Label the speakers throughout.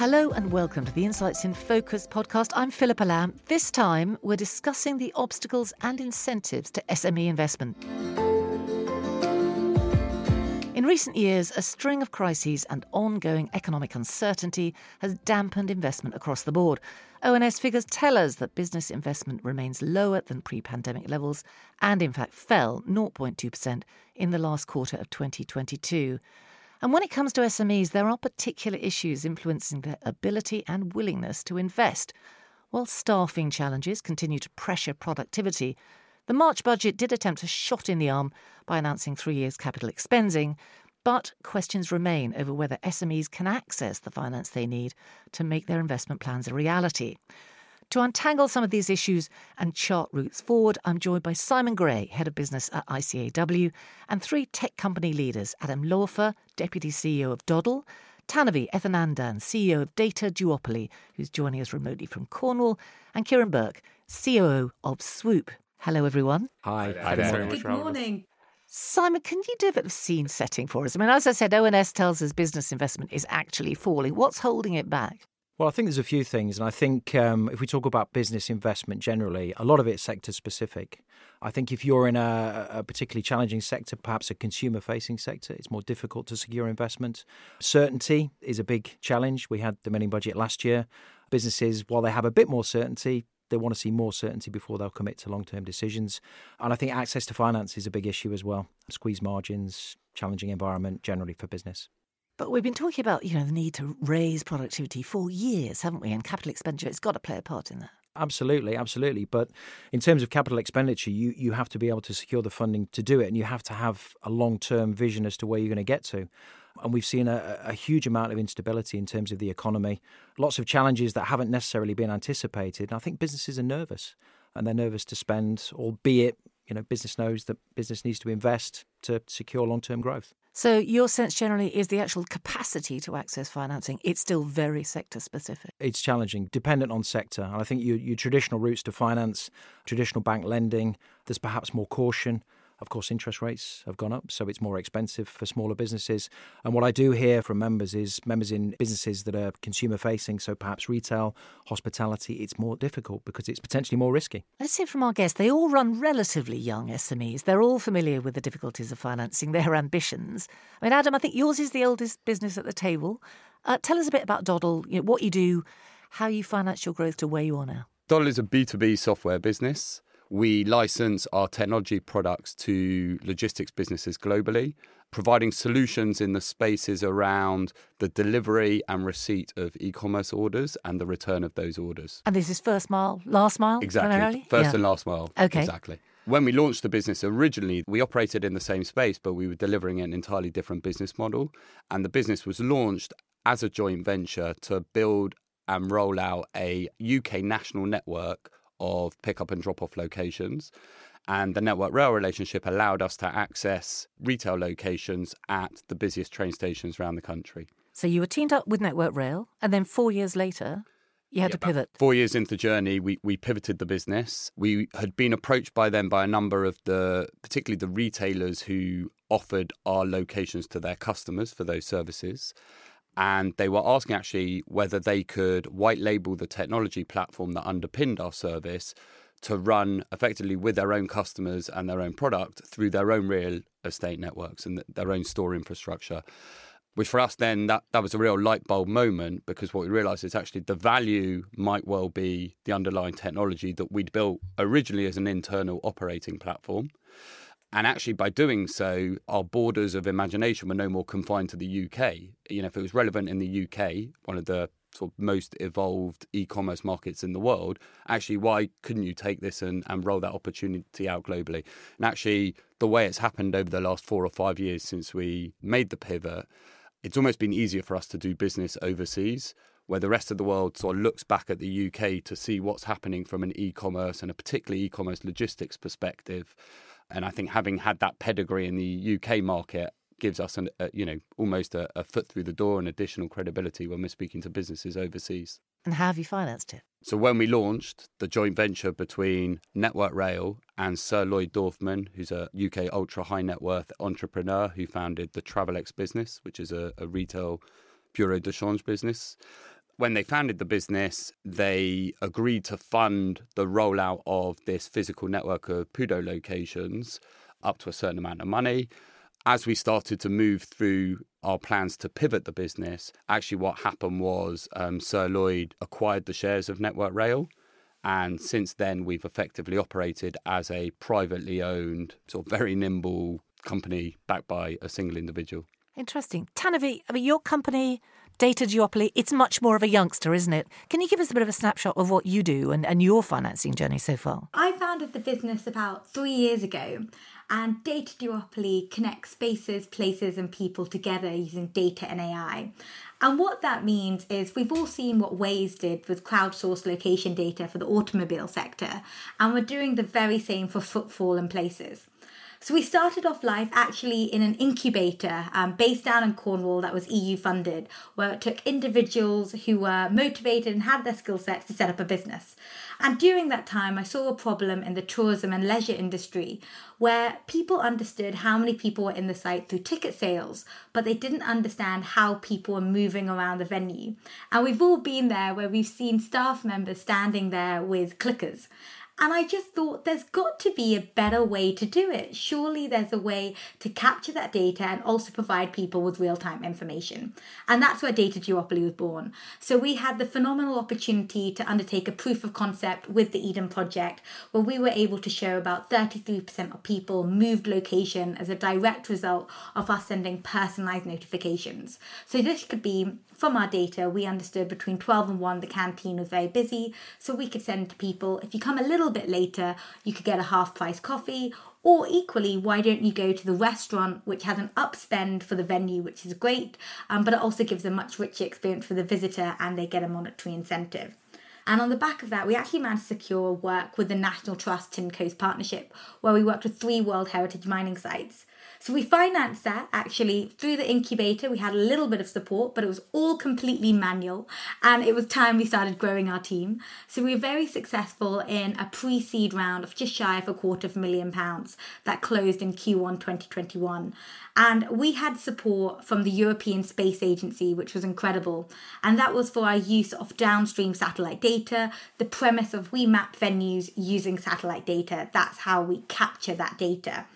Speaker 1: Hello and welcome to the Insights in Focus podcast. I'm Philippa Lamb. This time we're discussing the obstacles and incentives to SME investment. In recent years, a string of crises and ongoing economic uncertainty has dampened investment across the board. ONS figures tell us that business investment remains lower than pre pandemic levels and, in fact, fell 0.2% in the last quarter of 2022. And when it comes to SMEs, there are particular issues influencing their ability and willingness to invest. While staffing challenges continue to pressure productivity, the March budget did attempt a shot in the arm by announcing three years capital expensing, but questions remain over whether SMEs can access the finance they need to make their investment plans a reality. To untangle some of these issues and chart routes forward, I'm joined by Simon Gray, Head of Business at ICAEW, and three tech company leaders Adam Lauffer, Deputy CEO of Doddle, Tanuvi Ethunandan, CEO of Data Duopoly, who's joining us remotely from Cornwall, and Ciaran Burke, COO of Swoop. Hello, everyone.
Speaker 2: Hi.
Speaker 3: Hi there.
Speaker 4: Good morning.
Speaker 1: Simon, can you do a bit of scene setting for us? I mean, as I said, ONS tells us business investment is actually falling. What's holding it back?
Speaker 2: Well, I think there's a few things. And I think um, if we talk about business investment generally, a lot of it's sector specific. I think if you're in a, a particularly challenging sector, perhaps a consumer facing sector, it's more difficult to secure investment. Certainty is a big challenge. We had the mini budget last year. Businesses, while they have a bit more certainty, they want to see more certainty before they'll commit to long term decisions. And I think access to finance is a big issue as well. Squeeze margins, challenging environment generally for business.
Speaker 1: But we've been talking about, you know, the need to raise productivity for years, haven't we? And capital expenditure has got to play a part in that.
Speaker 2: Absolutely, absolutely. But in terms of capital expenditure, you, you have to be able to secure the funding to do it, and you have to have a long term vision as to where you're going to get to. And we've seen a, a, huge amount of instability in terms of the economy, lots of challenges that haven't necessarily been anticipated. And I think businesses are nervous, and they're nervous to spend, albeit you know, business knows that business needs to invest to secure long term growth.
Speaker 1: So, your sense generally is the actual capacity to access financing, it's still very sector specific.
Speaker 2: It's challenging, dependent on sector. And I think your, your traditional routes to finance, traditional bank lending, there's perhaps more caution. Of course, interest rates have gone up, so it's more expensive for smaller businesses. And what I do hear from members is members in businesses that are consumer facing, so perhaps retail, hospitality, it's more difficult because it's potentially more risky.
Speaker 1: Let's hear from our guests. They all run relatively young SMEs. They're all familiar with the difficulties of financing their ambitions. I mean, Adam, I think yours is the oldest business at the table. Uh, tell us a bit about Doddle, you know, what you do, how you finance your growth to where you are now.
Speaker 3: Doddle is a B2B software business. We license our technology products to logistics businesses globally, providing solutions in the spaces around the delivery and receipt of e commerce orders and the return of those orders.
Speaker 1: And this is first mile, last mile?
Speaker 3: Exactly.
Speaker 1: Primarily?
Speaker 3: First
Speaker 1: yeah.
Speaker 3: and last mile.
Speaker 1: Okay.
Speaker 3: Exactly. When we launched the business originally, we operated in the same space, but we were delivering an entirely different business model. And the business was launched as a joint venture to build and roll out a UK national network of pickup and drop off locations. And the Network Rail relationship allowed us to access retail locations at the busiest train stations around the country.
Speaker 1: So you were teamed up with Network Rail, and then four years later, you had
Speaker 3: Yeah,
Speaker 1: to pivot.
Speaker 3: Four years into the journey, we, we pivoted the business. We had been approached by them by a number of the, particularly the retailers who offered our locations to their customers for those services. And they were asking actually whether they could white label the technology platform that underpinned our service to run effectively with their own customers and their own product through their own real estate networks and their own store infrastructure which for us then that, that was a real light bulb moment because what we realized is actually the value might well be the underlying technology that we'd built originally as an internal operating platform and actually by doing so our borders of imagination were no more confined to the uk you know if it was relevant in the uk one of the sort of most evolved e-commerce markets in the world actually why couldn't you take this and, and roll that opportunity out globally? And actually the way it's happened over the last four or five years since we made the pivot it's almost been easier for us to do business overseas where the rest of the world sort of looks back at the UK to see what's happening from an e-commerce and a particularly e-commerce logistics perspective and I think having had that pedigree in the UK market gives us an, a, you know almost a, a foot through the door and additional credibility when we're speaking to businesses overseas.
Speaker 1: And how have you financed it?
Speaker 3: So when we launched the joint venture between Network Rail and Sir Lloyd Dorfman, who's a UK ultra high net worth entrepreneur who founded the Travelex business, which is a, a retail bureau de change business, when they founded the business, they agreed to fund the rollout of this physical network of PUDO locations up to a certain amount of money. As we started to move through our plans to pivot the business, actually, what happened was um, Sir Lloyd acquired the shares of Network Rail. And since then, we've effectively operated as a privately owned, sort of very nimble company backed by a single individual.
Speaker 1: Interesting. Tanuvi, I mean, your company Data Duopoly, it's much more of a youngster, isn't it? Can you give us a bit of a snapshot of what you do and, and your financing journey so far?
Speaker 4: I founded the business about three years ago, and Data Duopoly connects spaces, places, and people together using data and AI. And what that means is we've all seen what Waze did with crowdsourced location data for the automobile sector, and we're doing the very same for footfall and places. So we started off life actually in an incubator um, based down in Cornwall that was EU funded, where it took individuals who were motivated and had their skill sets to set up a business. And during that time, I saw a problem in the tourism and leisure industry where people understood how many people were in the site through ticket sales, but they didn't understand how people were moving around the venue. And we've all been there where we've seen staff members standing there with clickers. And I just thought there's got to be a better way to do it. Surely there's a way to capture that data and also provide people with real time information. And that's where Data Duopoly was born. So we had the phenomenal opportunity to undertake a proof of concept with the Eden project, where we were able to show about 33% of people moved location as a direct result of us sending personalized notifications. So this could be from our data, we understood between 12 and 1 the canteen was very busy, so we could send to people if you come a little bit later, you could get a half price coffee. Or equally, why don't you go to the restaurant, which has an upspend for the venue, which is great, um, but it also gives a much richer experience for the visitor and they get a monetary incentive. And on the back of that, we actually managed to secure work with the National Trust Tin Coast Partnership, where we worked with three World Heritage mining sites. So we financed that actually through the incubator. We had a little bit of support, but it was all completely manual. And it was time we started growing our team. So we were very successful in a pre seed round of just shy of a quarter of a million pounds that closed in Q1 2021. And we had support from the European Space Agency, which was incredible. And that was for our use of downstream satellite data. The premise of we map venues using satellite data. That's how we capture that data.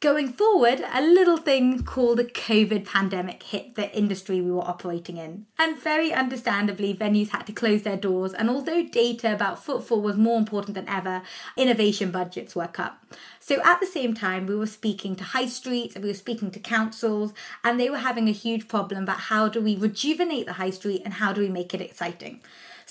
Speaker 4: Going forward, a little thing called the COVID pandemic hit the industry we were operating in. And very understandably, venues had to close their doors. And although data about footfall was more important than ever, innovation budgets were cut. So at the same time, we were speaking to high streets and we were speaking to councils, and they were having a huge problem about how do we rejuvenate the high street and how do we make it exciting.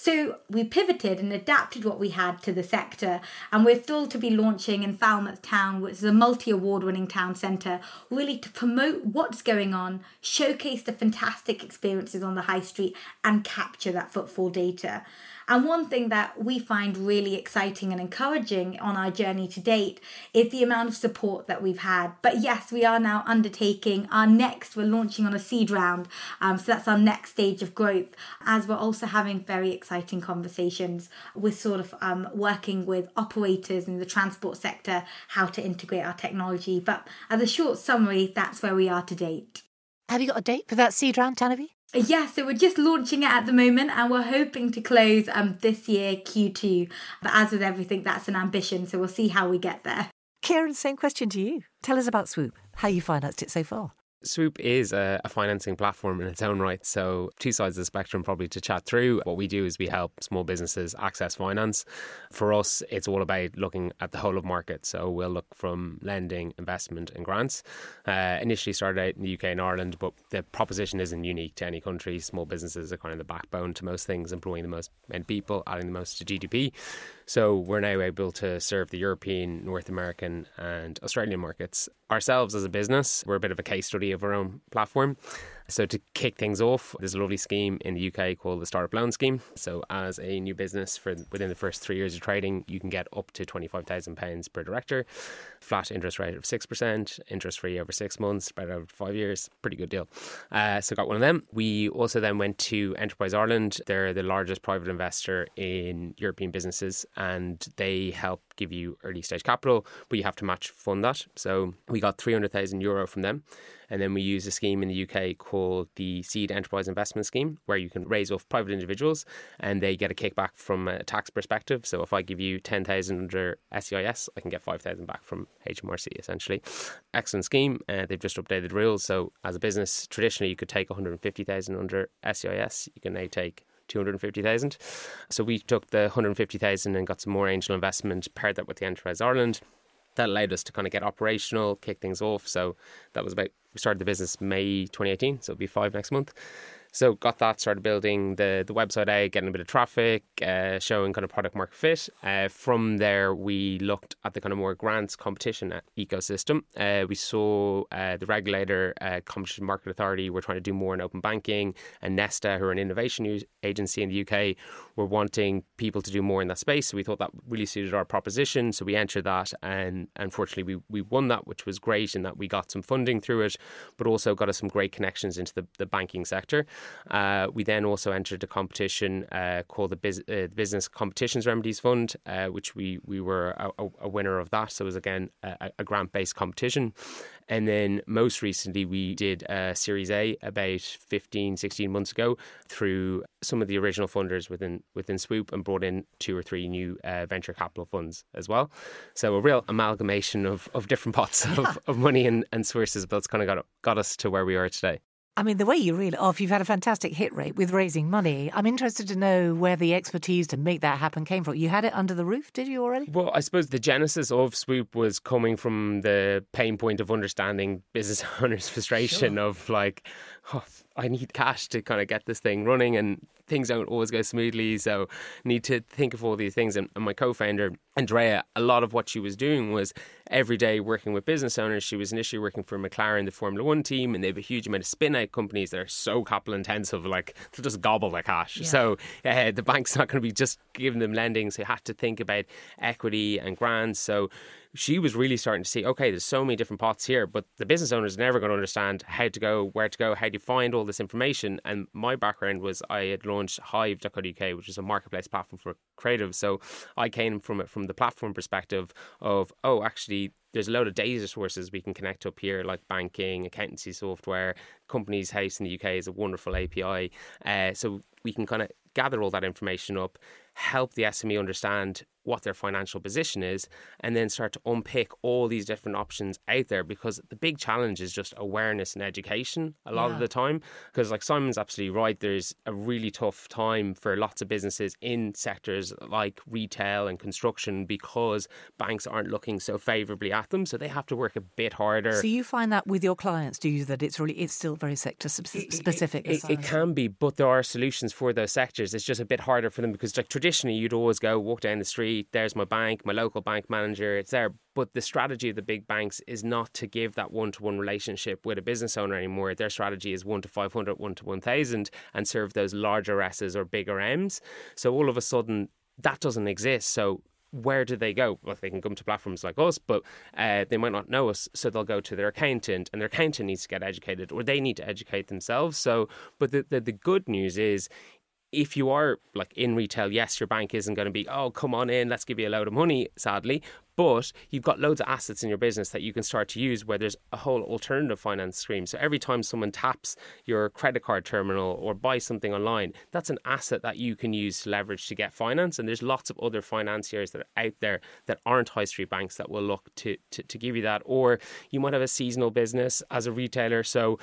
Speaker 4: So we pivoted and adapted what we had to the sector, and we're thrilled to be launching in Falmouth Town, which is a multi award winning town centre, really to promote what's going on, showcase the fantastic experiences on the high street, and capture that footfall data. And one thing that we find really exciting and encouraging on our journey to date is the amount of support that we've had. But yes, we are now undertaking our next, we're launching on a seed round. Um, so that's our next stage of growth, as we're also having very exciting conversations with sort of um, working with operators in the transport sector, how to integrate our technology. But as a short summary, that's where we are to date.
Speaker 1: Have you got a date for that seed round, Tanuvi?
Speaker 4: Yeah, so we're just launching it at the moment and we're hoping to close um this year Q2. But as with everything, that's an ambition, so we'll see how we get there.
Speaker 1: Ciaran, same question to you. Tell us about Swoop, how you financed it so far.
Speaker 5: Swoop is a, a, financing platform in its own right. So, two sides of the spectrum probably to chat through. What we do is we help small businesses access finance. For us, it's all about looking at the whole of market. So, we'll look from lending, investment, and grants. Uh, initially started out in the UK and Ireland, but the proposition isn't unique to any country. Small businesses are kind of the backbone to most things, employing the most people, adding the most to GDP. So, we're now able to serve the European, North American, and Australian markets. Ourselves as a business, we're a bit of a case study of our own platform. So, to kick things off, there's a lovely scheme in the UK called the Startup Loan Scheme. So, as a new business for within the first three years of trading, you can get up to £25,000 per director, flat interest rate of 6%, interest free over six months, spread over five years. Pretty good deal. Uh, so, got one of them. We also then went to Enterprise Ireland. They're the largest private investor in European businesses and they help give you early stage capital, but you have to match fund that. So, we got 300,000 euro from them. And then we use a scheme in the UK called the Seed Enterprise Investment Scheme, where you can raise off private individuals and they get a kickback from a tax perspective. So if I give you 10,000 under SEIS, I can get 5,000 back from HMRC essentially. Excellent scheme. Uh, they've just updated rules. So as a business, traditionally you could take 150,000 under SEIS. You can now take 250,000. So we took the 150,000 and got some more angel investment, paired that with the Enterprise Ireland that allowed us to kind of get operational, kick things off. So that was about we started the business May 2018, so it'll be five next month. So got that, started building the the website out, getting a bit of traffic, uh, showing kind of product market fit. Uh, from there, we looked at the kind of more grants competition ecosystem. Uh, we saw uh, the regulator, uh, Competition Market Authority, were trying to do more in open banking, and Nesta, who are an innovation agency in the UK, were wanting people to do more in that space. So we thought that really suited our proposition. So we entered that, and unfortunately, we we won that, which was great, in that we got some funding through it, but also got us some great connections into the, the banking sector. Uh, we then also entered a competition uh, called the, Biz- uh, Business Competitions Remedies Fund, uh, which we we were a, a, winner of that. So it was again a, a grant based competition. And then most recently, we did a Series A about 15, 16 months ago through some of the original funders within within Swoop and brought in two or three new uh, venture capital funds as well. So a real amalgamation of, of different pots of, of money and, and sources, but it's kind of got, got us to where we are today.
Speaker 1: I mean, the way you reel oh, it off, you've had a fantastic hit rate with raising money. I'm interested to know where the expertise to make that happen came from. You had it under the roof, did you already?
Speaker 5: Well, I suppose the genesis of Swoop was coming from the pain point of understanding business owners' frustration sure. of like, oh, I need cash to kind of get this thing running, and things don't always go smoothly. So, need to think of all these things. And, and my co-founder Andrea, a lot of what she was doing was every day working with business owners. She was initially working for McLaren, the Formula One team, and they have a huge amount of spin out companies that are so capital intensive, like to just gobble the cash. Yeah. So uh, the bank's not going to be just giving them lending. So you have to think about equity and grants. So she was really starting to see, okay, there's so many different pots here, but the business owner is never going to understand how to go, where to go, how to find all this information. And my background was I had launched Hive.co.uk, which is a marketplace platform for creatives. So I came from it from the platform perspective of, oh, actually, there's a load of data sources we can connect up here, like banking, accountancy software. Companies House in the UK is a wonderful API. Uh, so we can kind of gather all that information up, help the SME understand what their financial position is, and then start to unpick all these different options out there because the big challenge is just awareness and education a lot yeah. of the time. Because, like Simon's absolutely right, there's a really tough time for lots of businesses in sectors like retail and construction because banks aren't looking so favorably at them. So they have to work a bit harder.
Speaker 1: So you find that with your clients, do you, that it's really, it's still very sector specific?
Speaker 5: It, it, it, can be, but there are solutions for those sectors. It's just a bit harder for them because, like, traditionally, you'd always go walk down the street there's my bank, my local bank manager, it's there. But the strategy of the big banks is not to give that one to one relationship with a business owner anymore. Their strategy is one to 500, one to 1000, and serve those larger S's or bigger M's. So all of a sudden, that doesn't exist. So where do they go? Well, they can come to platforms like us, but uh, they might not know us, so they'll go to their accountant, and their accountant needs to get educated, or they need to educate themselves. So, but the the, the good news is, if you are like in retail, yes, your bank isn't going to be, oh, come on in, let's give you a load of money, sadly but you've got loads of assets in your business that you can start to use where there's a whole alternative finance stream. So every time someone taps your credit card terminal or buys something online, that's an asset that you can use to leverage to get finance. And there's lots of other financiers that are out there that aren't high street banks that will look to, to, to give you that. Or you might have a seasonal business as a retailer. So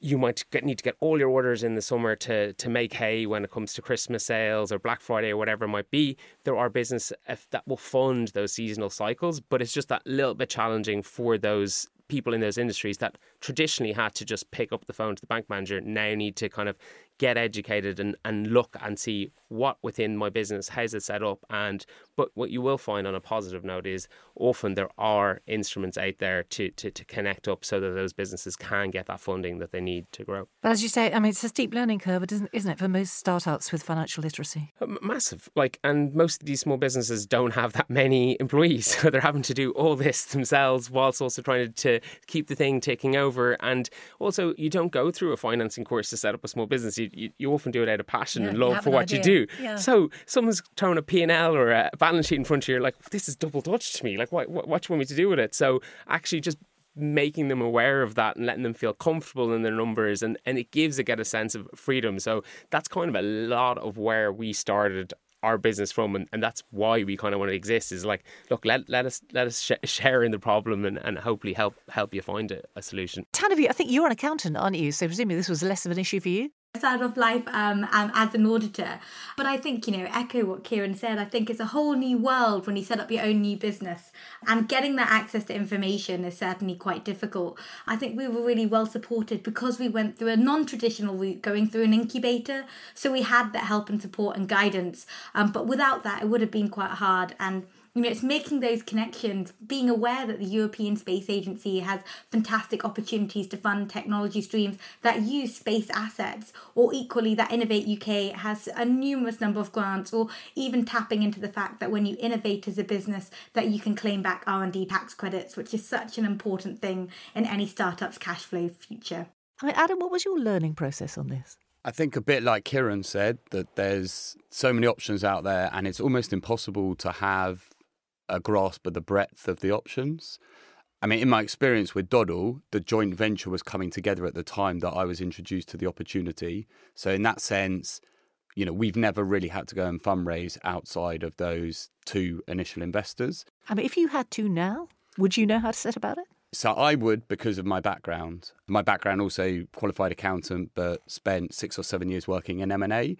Speaker 5: you might get, need to get all your orders in the summer to, to make hay when it comes to Christmas sales or Black Friday or whatever it might be. There are businesses uh, that will fund those seasonal cycles, but it's just that little bit challenging for those people in those industries that traditionally had to just pick up the phone to the bank manager. Now need to kind of get educated and, and look and see what within my business how's it set up. And but what you will find on a positive note is often there are instruments out there to, to, to connect up so that those businesses can get that funding that they need to grow.
Speaker 1: But as you say i mean it's a steep learning curve isn't, isn't it for most startups with financial literacy?
Speaker 5: Uh, massive. Like and most of these small businesses don't have that many employees so they're having to do all this themselves whilst also trying to, to keep the thing ticking over. And also you don't go through a financing course to set up a small business you, you, often do it out of passion yeah, and love for what idea. you do. Yeah. So someone's throwing a P&L or a balance sheet in front of you, you're like, this is double Dutch to me. Like, what, what, what do you want me to do with it? So actually just making them aware of that and letting them feel comfortable in their numbers and, and it gives again a get a sense of freedom. So that's kind of a lot of where we started our business from and, and that's why we kind of want to exist is like look let, let us let us sh- share in the problem and, and hopefully help help you find a, a solution
Speaker 1: Tanuvi, I think you're an accountant, aren't you? So presumably this was less of an issue for you.
Speaker 4: Side of life um, um, as an auditor. But I think, you know, echo what Ciaran said, I think it's a whole new world when you set up your own new business. And getting that access to information is certainly quite difficult. I think we were really well supported because we went through a non traditional route, going through an incubator. So we had that help and support and guidance. Um, but without that, it would have been quite hard. And you know, it's making those connections, being aware that the European Space Agency has fantastic opportunities to fund technology streams that use space assets, or equally that Innovate UK has a numerous number of grants, or even tapping into the fact that when you innovate as a business, that you can claim back R&D tax credits, which is such an important thing in any startup's cash flow future.
Speaker 1: I mean, Adam, what was your learning process on this?
Speaker 3: I think a bit like Ciaran said, that there's so many options out there and it's almost impossible to have a grasp of the breadth of the options. I mean, in my experience with Doddle, the joint venture was coming together at the time that I was introduced to the opportunity. So, in that sense, you know, we've never really had to go and fundraise outside of those two initial investors.
Speaker 1: I mean, if you had to now, would you know how to set about it?
Speaker 3: So I would because of my background. My background also qualified accountant, but spent six or seven years working in M and A.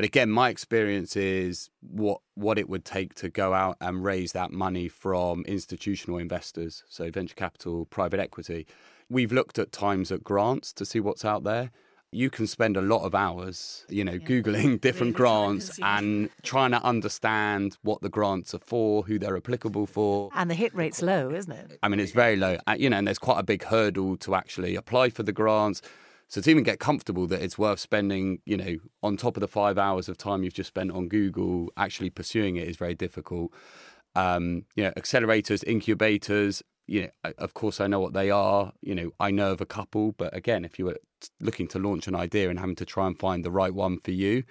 Speaker 3: But again, my experience is what what it would take to go out and raise that money from institutional investors, so venture capital, private equity. We've looked at times at grants to see what's out there. You can spend a lot of hours, you know, googling different grants and trying to understand what the grants are for, who they're applicable for.
Speaker 1: And the hit rate's low, isn't it?
Speaker 3: I mean, it's very low, Uh, you know, and there's quite a big hurdle to actually apply for the grants. So to even get comfortable that it's worth spending, you know, on top of the five hours of time you've just spent on Google, actually pursuing it is very difficult. Um, you know, accelerators, incubators, you know, of course I know what they are. You know, I know of a couple, but again, if you were looking to launch an idea and having to try and find the right one for you,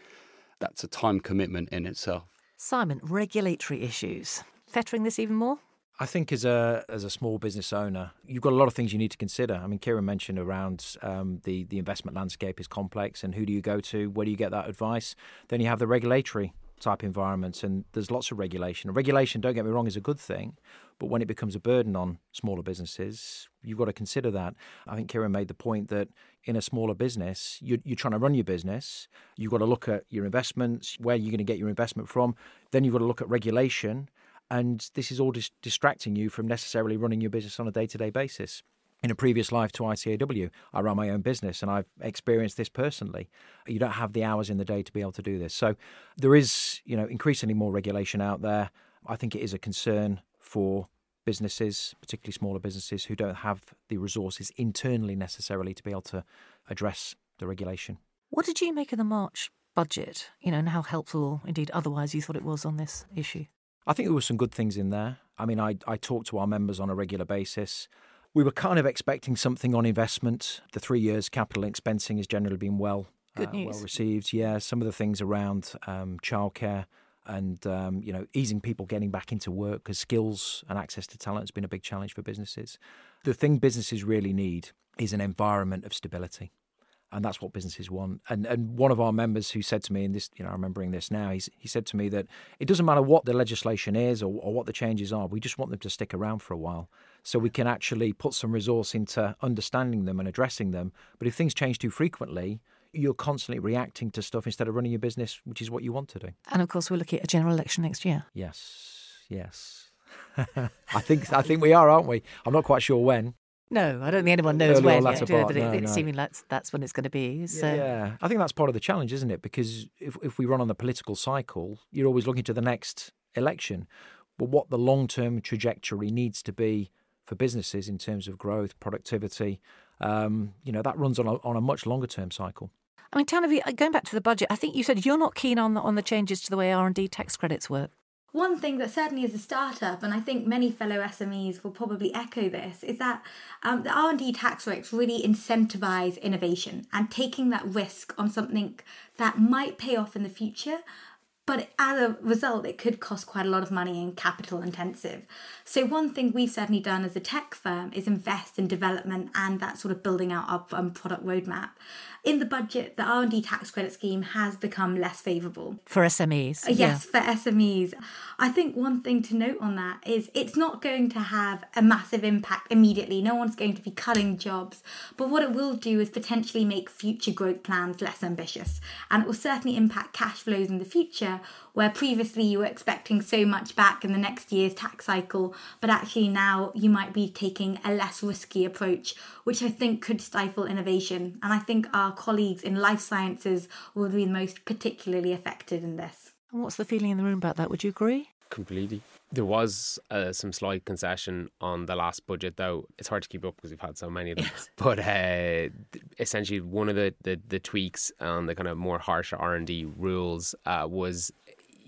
Speaker 3: that's a time commitment in itself.
Speaker 1: Simon, regulatory issues. Fettering this even more?
Speaker 2: I think as a as a small business owner, you've got a lot of things you need to consider. I mean, Ciaran mentioned around um, the the investment landscape is complex, and who do you go to? Where do you get that advice? Then you have the regulatory type environments, and there's lots of regulation. Regulation, don't get me wrong, is a good thing, but when it becomes a burden on smaller businesses, you've got to consider that. I think Ciaran made the point that in a smaller business, you're, you're trying to run your business. You've got to look at your investments, where are you're going to get your investment from. Then you've got to look at regulation and this is all dis- distracting you from necessarily running your business on a day-to-day basis in a previous life to ICAEW, I ran my own business and I've experienced this personally. You don't have the hours in the day to be able to do this. So there is, you know, increasingly more regulation out there. I think it is a concern for businesses, particularly smaller businesses who don't have the resources internally necessarily to be able to address the regulation.
Speaker 1: What did you make of the March budget? You know, and how helpful, indeed, otherwise you thought it was on this issue?
Speaker 2: I think there were some good things in there. I mean, I, I talk to our members on a regular basis. We were kind of expecting something on investment. The three years capital expensing has generally been well
Speaker 1: Good
Speaker 2: uh,
Speaker 1: news.
Speaker 2: well received. Yeah, some of the things around um, childcare and um, you know easing people getting back into work because skills and access to talent has been a big challenge for businesses. The thing businesses really need is an environment of stability and that's what businesses want. And and one of our members who said to me, and this, you know, I'm remembering this now, he's, he said to me that it doesn't matter what the legislation is or, or what the changes are, we just want them to stick around for a while, so we can actually put some resource into understanding them and addressing them. But if things change too frequently, you're constantly reacting to stuff instead of running your business, which is what you want to do.
Speaker 1: And of course, we're looking at a general election next year.
Speaker 2: Yes, yes. I think I think we are, aren't we? I'm not quite sure when.
Speaker 1: No, I don't think anyone knows
Speaker 2: Early or
Speaker 1: when
Speaker 2: latter
Speaker 1: yet, do they?
Speaker 2: part,
Speaker 1: but it, it's
Speaker 2: no.
Speaker 1: seeming like that's when it's going to be. So
Speaker 2: Yeah, I think that's part of the challenge, isn't it? Because if if we run on the political cycle, you're always looking to the next election. But what the long term trajectory needs to be for businesses in terms of growth, productivity, um, you know, that runs on a, on a much longer term cycle.
Speaker 1: I mean, Tanuvi, uh, going back to the budget, I think you said you're not keen on the, on the changes to the way R and D tax credits work.
Speaker 4: One thing that certainly is a startup, and I think many fellow SMEs will probably echo this, is that um, the R&D tax rates really incentivize innovation and taking that risk on something that might pay off in the future, but as a result, it could cost quite a lot of money and capital intensive. So, one thing we've certainly done as a tech firm is invest in development and that sort of building out our um, product roadmap. In the budget, the R&D tax credit scheme has become less favourable.
Speaker 1: For SMEs?
Speaker 4: Uh, yes, yeah. for SMEs. I think one thing to note on that is it's not going to have a massive impact immediately. No one's going to be cutting jobs. But what it will do is potentially make future growth plans less ambitious. And it will certainly impact cash flows in the future where previously you were expecting so much back in the next year's tax cycle, but actually now you might be taking a less risky approach, which I think could stifle innovation. And I think our colleagues in life sciences will be most particularly affected in this.
Speaker 1: And what's the feeling in the room about that? Would you agree?
Speaker 5: Completely. There was uh, some slight concession on the last budget, though. It's hard to keep up because we've had so many of them. Yes. But uh, essentially, one of the, the, the, tweaks on the kind of more harsh R and D rules uh, was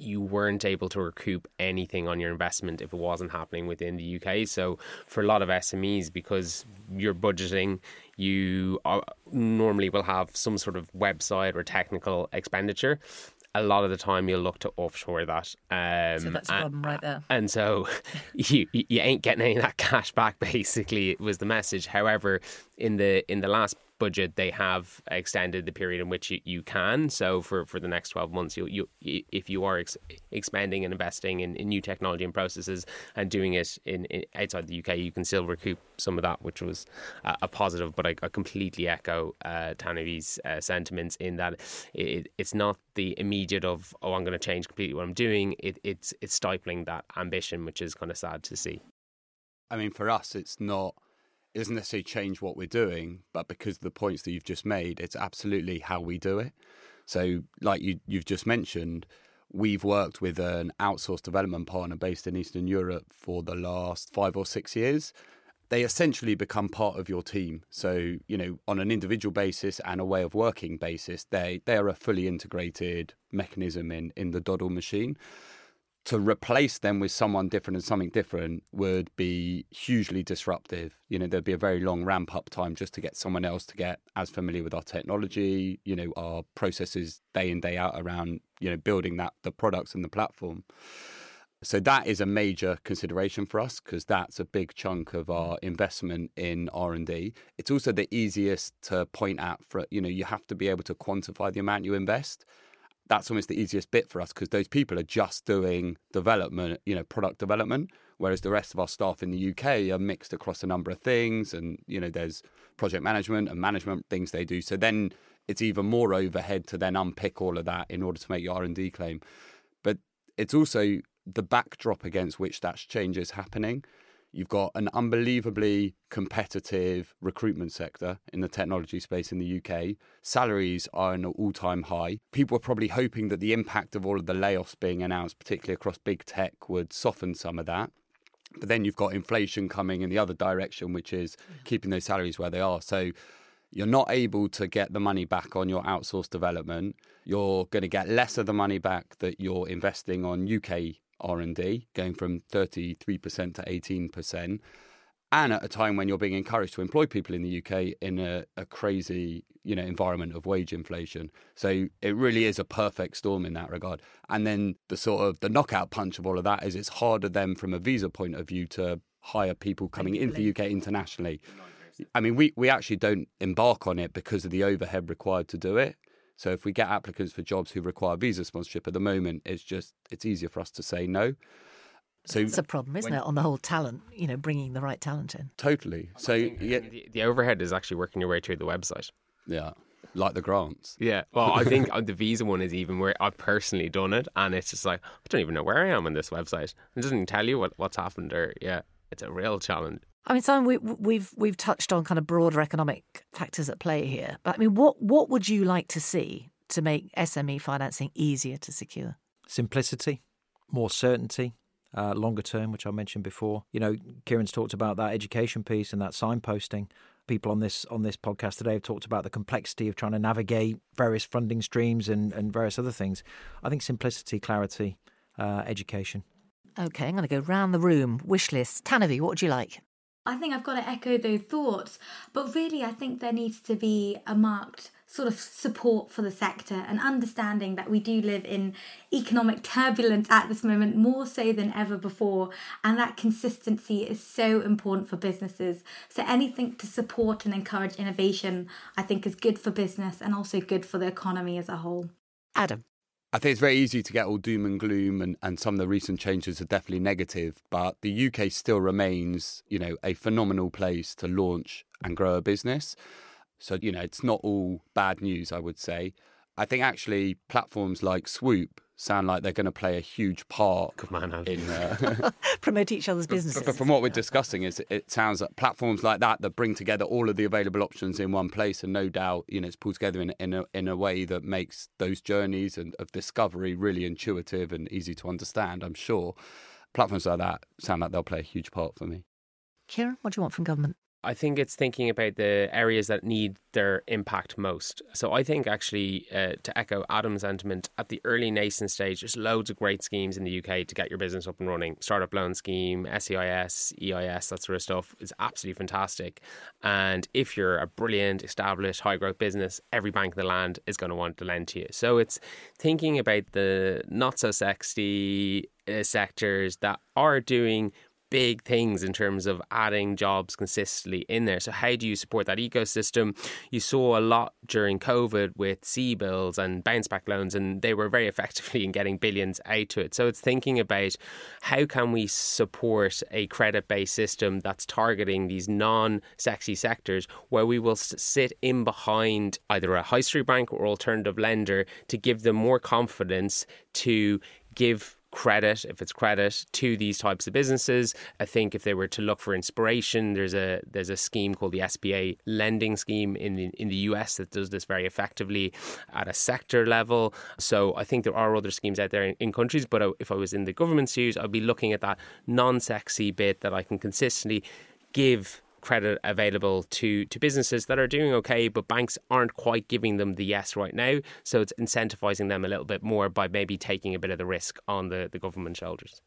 Speaker 5: you weren't able to recoup anything on your investment if it wasn't happening within the UK. So for a lot of SMEs, because you're budgeting, you are, normally will have some sort of website or technical expenditure. A lot of the time, you'll look to offshore that.
Speaker 1: Um, so that's a problem right there.
Speaker 5: And so you you ain't getting any of that cash back. Basically, was the message. However, in the in the last budget, they have extended the period in which you, you can. So for, for the next 12 months, you, you if you are ex- expanding and investing in, in, new technology and processes and doing it in, in, outside the UK, you can still recoup some of that, which was uh, a positive. But I, I completely echo uh, Tanuvi's uh, sentiments in that it, it's not the immediate of oh I'm going to change completely what I'm doing. It, it's it's stifling that ambition, which is kind of sad to see.
Speaker 3: I mean, for us, it's not doesn't necessarily change what we're doing, but because of the points that you've just made, it's absolutely how we do it. So, like you, you've just mentioned, we've worked with an outsourced development partner based in Eastern Europe for the last five or six years. They essentially become part of your team. So, you know, on an individual basis and a way of working basis, they, they are a fully integrated mechanism in, in the Doddle machine to replace them with someone different and something different would be hugely disruptive. You know, there'd be a very long ramp up time just to get someone else to get as familiar with our technology, you know, our processes day in day out around, you know, building that the products and the platform. So that is a major consideration for us because that's a big chunk of our mm. investment in R&D. It's also the easiest to point at for, you know, you have to be able to quantify the amount you invest that's almost the easiest bit for us because those people are just doing development, you know, product development, whereas the rest of our staff in the UK are mixed across a number of things, and you know, there's project management and management things they do. So then it's even more overhead to then unpick all of that in order to make your R and D claim. But it's also the backdrop against which that change is happening. You've got an unbelievably competitive recruitment sector in the technology space in the UK. Salaries are an all time high. People are probably hoping that the impact of all of the layoffs being announced, particularly across big tech, would soften some of that. But then you've got inflation coming in the other direction, which is mm. keeping those salaries where they are. So you're not able to get the money back on your outsourced development. You're going to get less of the money back that you're investing on UK R&D, going from 33% to 18%, and at a time when you're being encouraged to employ people in the UK in a, a, crazy, you know, environment of wage inflation. So it really is a perfect storm in that regard. And then the sort of the knockout punch of all of that is it's harder then from a visa point of view to hire people coming into the UK internationally. I mean, we, we actually don't embark on it because of the overhead required to do it. So if we get applicants for jobs who require visa sponsorship at the moment, it's just it's easier for us to say no.
Speaker 1: So it's a problem, isn't when, it, on the whole talent? You know, bringing the right talent in.
Speaker 3: Totally. So yeah,
Speaker 5: the, the overhead is actually working your way through the website.
Speaker 3: Yeah, like the grants.
Speaker 5: Yeah. Well, I think uh, the visa one is even where I've personally done it, and it's just like I don't even know where I am on this website. It doesn't tell you what what's happened, or yeah, it's a real challenge.
Speaker 1: I mean, Simon, we, we've we've touched on kind of broader economic factors at play here, but I mean, what what would you like to see to make SME financing easier to secure?
Speaker 2: Simplicity, more certainty, uh, longer term, which I mentioned before. You know, Ciaran's talked about that education piece and that signposting. People on this on this podcast today have talked about the complexity of trying to navigate various funding streams and, and various other things. I think simplicity, clarity, uh, education.
Speaker 1: Okay, I'm going to go round the room. Wish list. Tanuvi, what would you like?
Speaker 4: I think I've got to echo those thoughts, but really, I think there needs to be a marked sort of support for the sector and understanding that we do live in economic turbulence at this moment more so than ever before and that consistency is so important for businesses. So anything to support and encourage innovation i think is good for business and also good for the economy as a whole.
Speaker 1: Adam
Speaker 3: I think it's very easy to get all doom and gloom, and, and some of the recent changes are definitely negative. But the UK still remains, you know, a phenomenal place to launch and grow a business. So, you know, it's not all bad news, I would say. I think actually platforms like Swoop sound like they're going to play a huge part
Speaker 5: Good man,
Speaker 3: in uh,
Speaker 1: promote each other's businesses.
Speaker 3: But from what we're discussing, is it sounds like platforms like that that bring together all of the available options in one place, and no doubt, you know, it's pulled together in in a, in a way that makes those journeys and of discovery really intuitive and easy to understand. I'm sure platforms like that sound like they'll play a huge part for me.
Speaker 1: Ciaran, what do you want from government?
Speaker 5: I think it's thinking about the areas that need their impact most. So I think actually, uh, to echo Adam's sentiment, at the early nascent stage, there's loads of great schemes in the UK to get your business up and running. Startup loan scheme, SEIS, EIS, that sort of stuff is absolutely fantastic. And if you're a brilliant, established, high growth business, every bank in the land is going to want to lend to you. So it's thinking about the not so sexy uh, sectors that are doing big things in terms of adding jobs consistently in there. So, how do you support that ecosystem? You saw a lot during COVID with CBILS and bounce back loans, and they were very effectively in getting billions out to it. So, it's thinking about how can we support a credit based system that's targeting these non sexy sectors where we will sit in behind either a high street bank or alternative lender to give them more confidence to give credit, if it's credit, to these types of businesses. I think if they were to look for inspiration, there's a there's a scheme called the SBA lending scheme in the, in the US that does this very effectively at a sector level. So I think there are other schemes out there in, in countries, but if I was in the government's shoes, I'd be looking at that non-sexy bit that I can consistently give credit available to to businesses that are doing okay, but banks aren't quite giving them the yes right now. So it's incentivizing them a little bit more by maybe taking a bit of the risk on the, the government shoulders.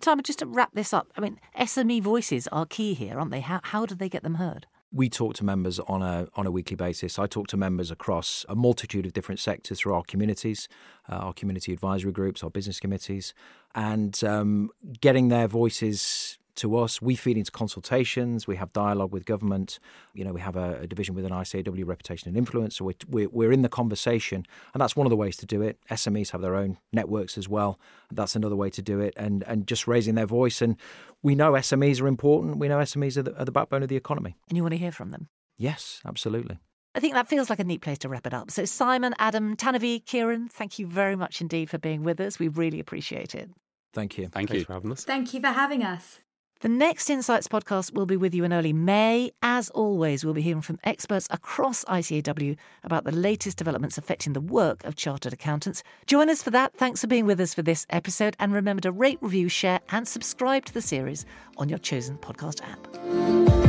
Speaker 1: Simon, just to wrap this up, I mean, SME voices are key here, aren't they? How, how do they get them heard?
Speaker 2: we talk to members on a on a weekly basis. I talk to members across a multitude of different sectors through our communities, uh, our community advisory groups, our business committees, and um, getting their voices to us. We feed into consultations. We have dialogue with government. You know, we have a, a division with an ICAEW reputation and influence. So we're, we're, in the conversation, and that's one of the ways to do it. SMEs have their own networks as well. That's another way to do it, and and just raising their voice. And we know SMEs are important. We know SMEs are the, are the backbone of the economy.
Speaker 1: And you want to hear from them?
Speaker 2: Yes, absolutely.
Speaker 1: I think that feels like a neat place to wrap it up. So, Simon, Adam, Tanuvi, Ciaran, thank you very much indeed for being with us. We really appreciate it.
Speaker 2: Thank you.
Speaker 3: Thank
Speaker 5: Thanks
Speaker 3: you
Speaker 5: for having us.
Speaker 4: Thank you for having us.
Speaker 1: The next Insights podcast will be with you in early May. As always, we'll be hearing from experts across ICAEW about the latest developments affecting the work of chartered accountants. Join us for that. Thanks for being with us for this episode. And remember to rate, review, share, and subscribe to the series on your chosen podcast app.